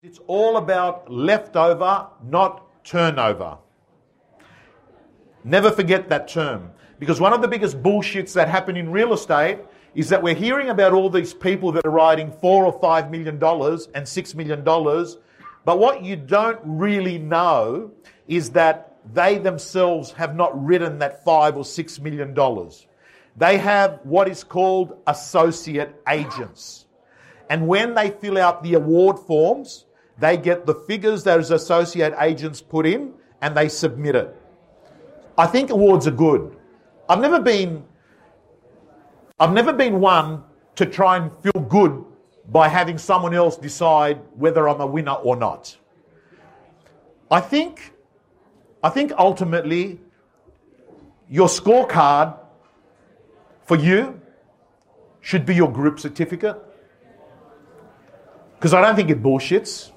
It's all about leftover, not turnover. Never forget that term. Because one of the biggest bullshits that happen in real estate is that we're hearing about all these people that are writing four or five million dollars and six million dollars, but what you don't really know is that they themselves have not written that five or six million dollars. They have what is called associate agents. And when they fill out the award forms, they get the figures those associate agents put in and they submit it. I think awards are good. I've never been I've never been one to try and feel good by having someone else decide whether I'm a winner or not. I think I think ultimately your scorecard for you should be your group certificate. Because I don't think it bullshits.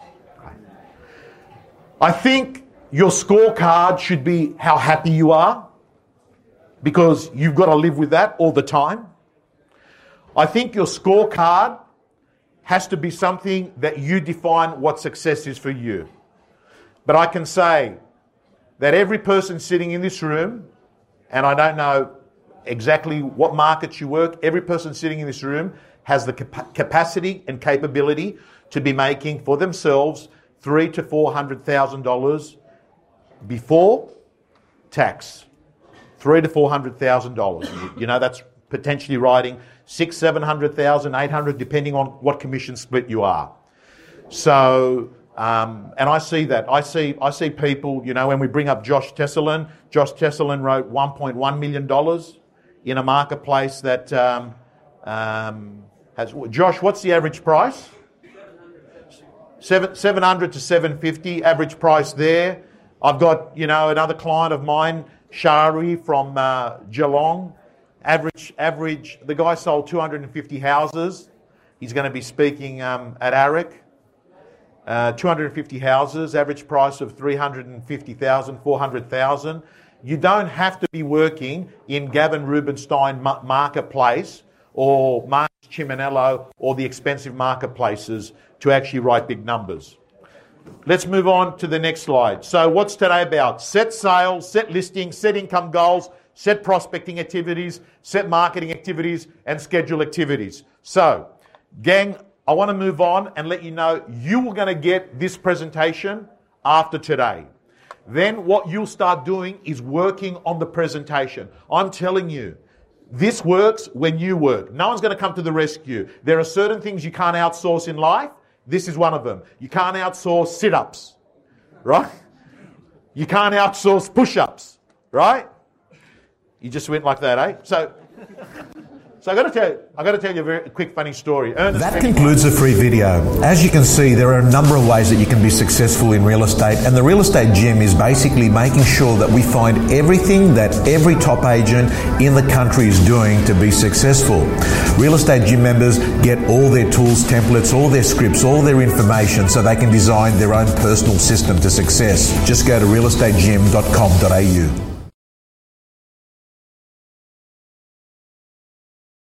I think your scorecard should be how happy you are because you've got to live with that all the time. I think your scorecard has to be something that you define what success is for you. But I can say that every person sitting in this room, and I don't know exactly what markets you work, every person sitting in this room has the capacity and capability to be making for themselves three to four hundred thousand dollars before tax. Three to four hundred thousand dollars. You know that's potentially writing six, seven hundred thousand, eight hundred, depending on what commission split you are. So, um, and I see that. I see, I see people. You know, when we bring up Josh Tesolin, Josh Tesolin wrote one point one million dollars in a marketplace that um, um, has. Josh, what's the average price? Seven, 700 to 750 average price there. I've got, you know, another client of mine, Shari from uh, Geelong. Average, average, the guy sold 250 houses. He's going to be speaking um, at AREC. Uh, 250 houses, average price of 350,000, 400,000. You don't have to be working in Gavin Rubinstein marketplace or Mark Chiminello or the expensive marketplaces to actually write big numbers. Let's move on to the next slide. So, what's today about? Set sales, set listings, set income goals, set prospecting activities, set marketing activities, and schedule activities. So, gang, I want to move on and let you know you are going to get this presentation after today. Then, what you'll start doing is working on the presentation. I'm telling you, this works when you work. No one's going to come to the rescue. There are certain things you can't outsource in life. This is one of them. You can't outsource sit ups, right? You can't outsource push ups, right? You just went like that, eh? So so I got to tell you, I got to tell you a very quick funny story. Ernest that concludes the free video. As you can see, there are a number of ways that you can be successful in real estate, and the real estate gym is basically making sure that we find everything that every top agent in the country is doing to be successful. Real estate gym members get all their tools, templates, all their scripts, all their information so they can design their own personal system to success. Just go to realestategym.com.au.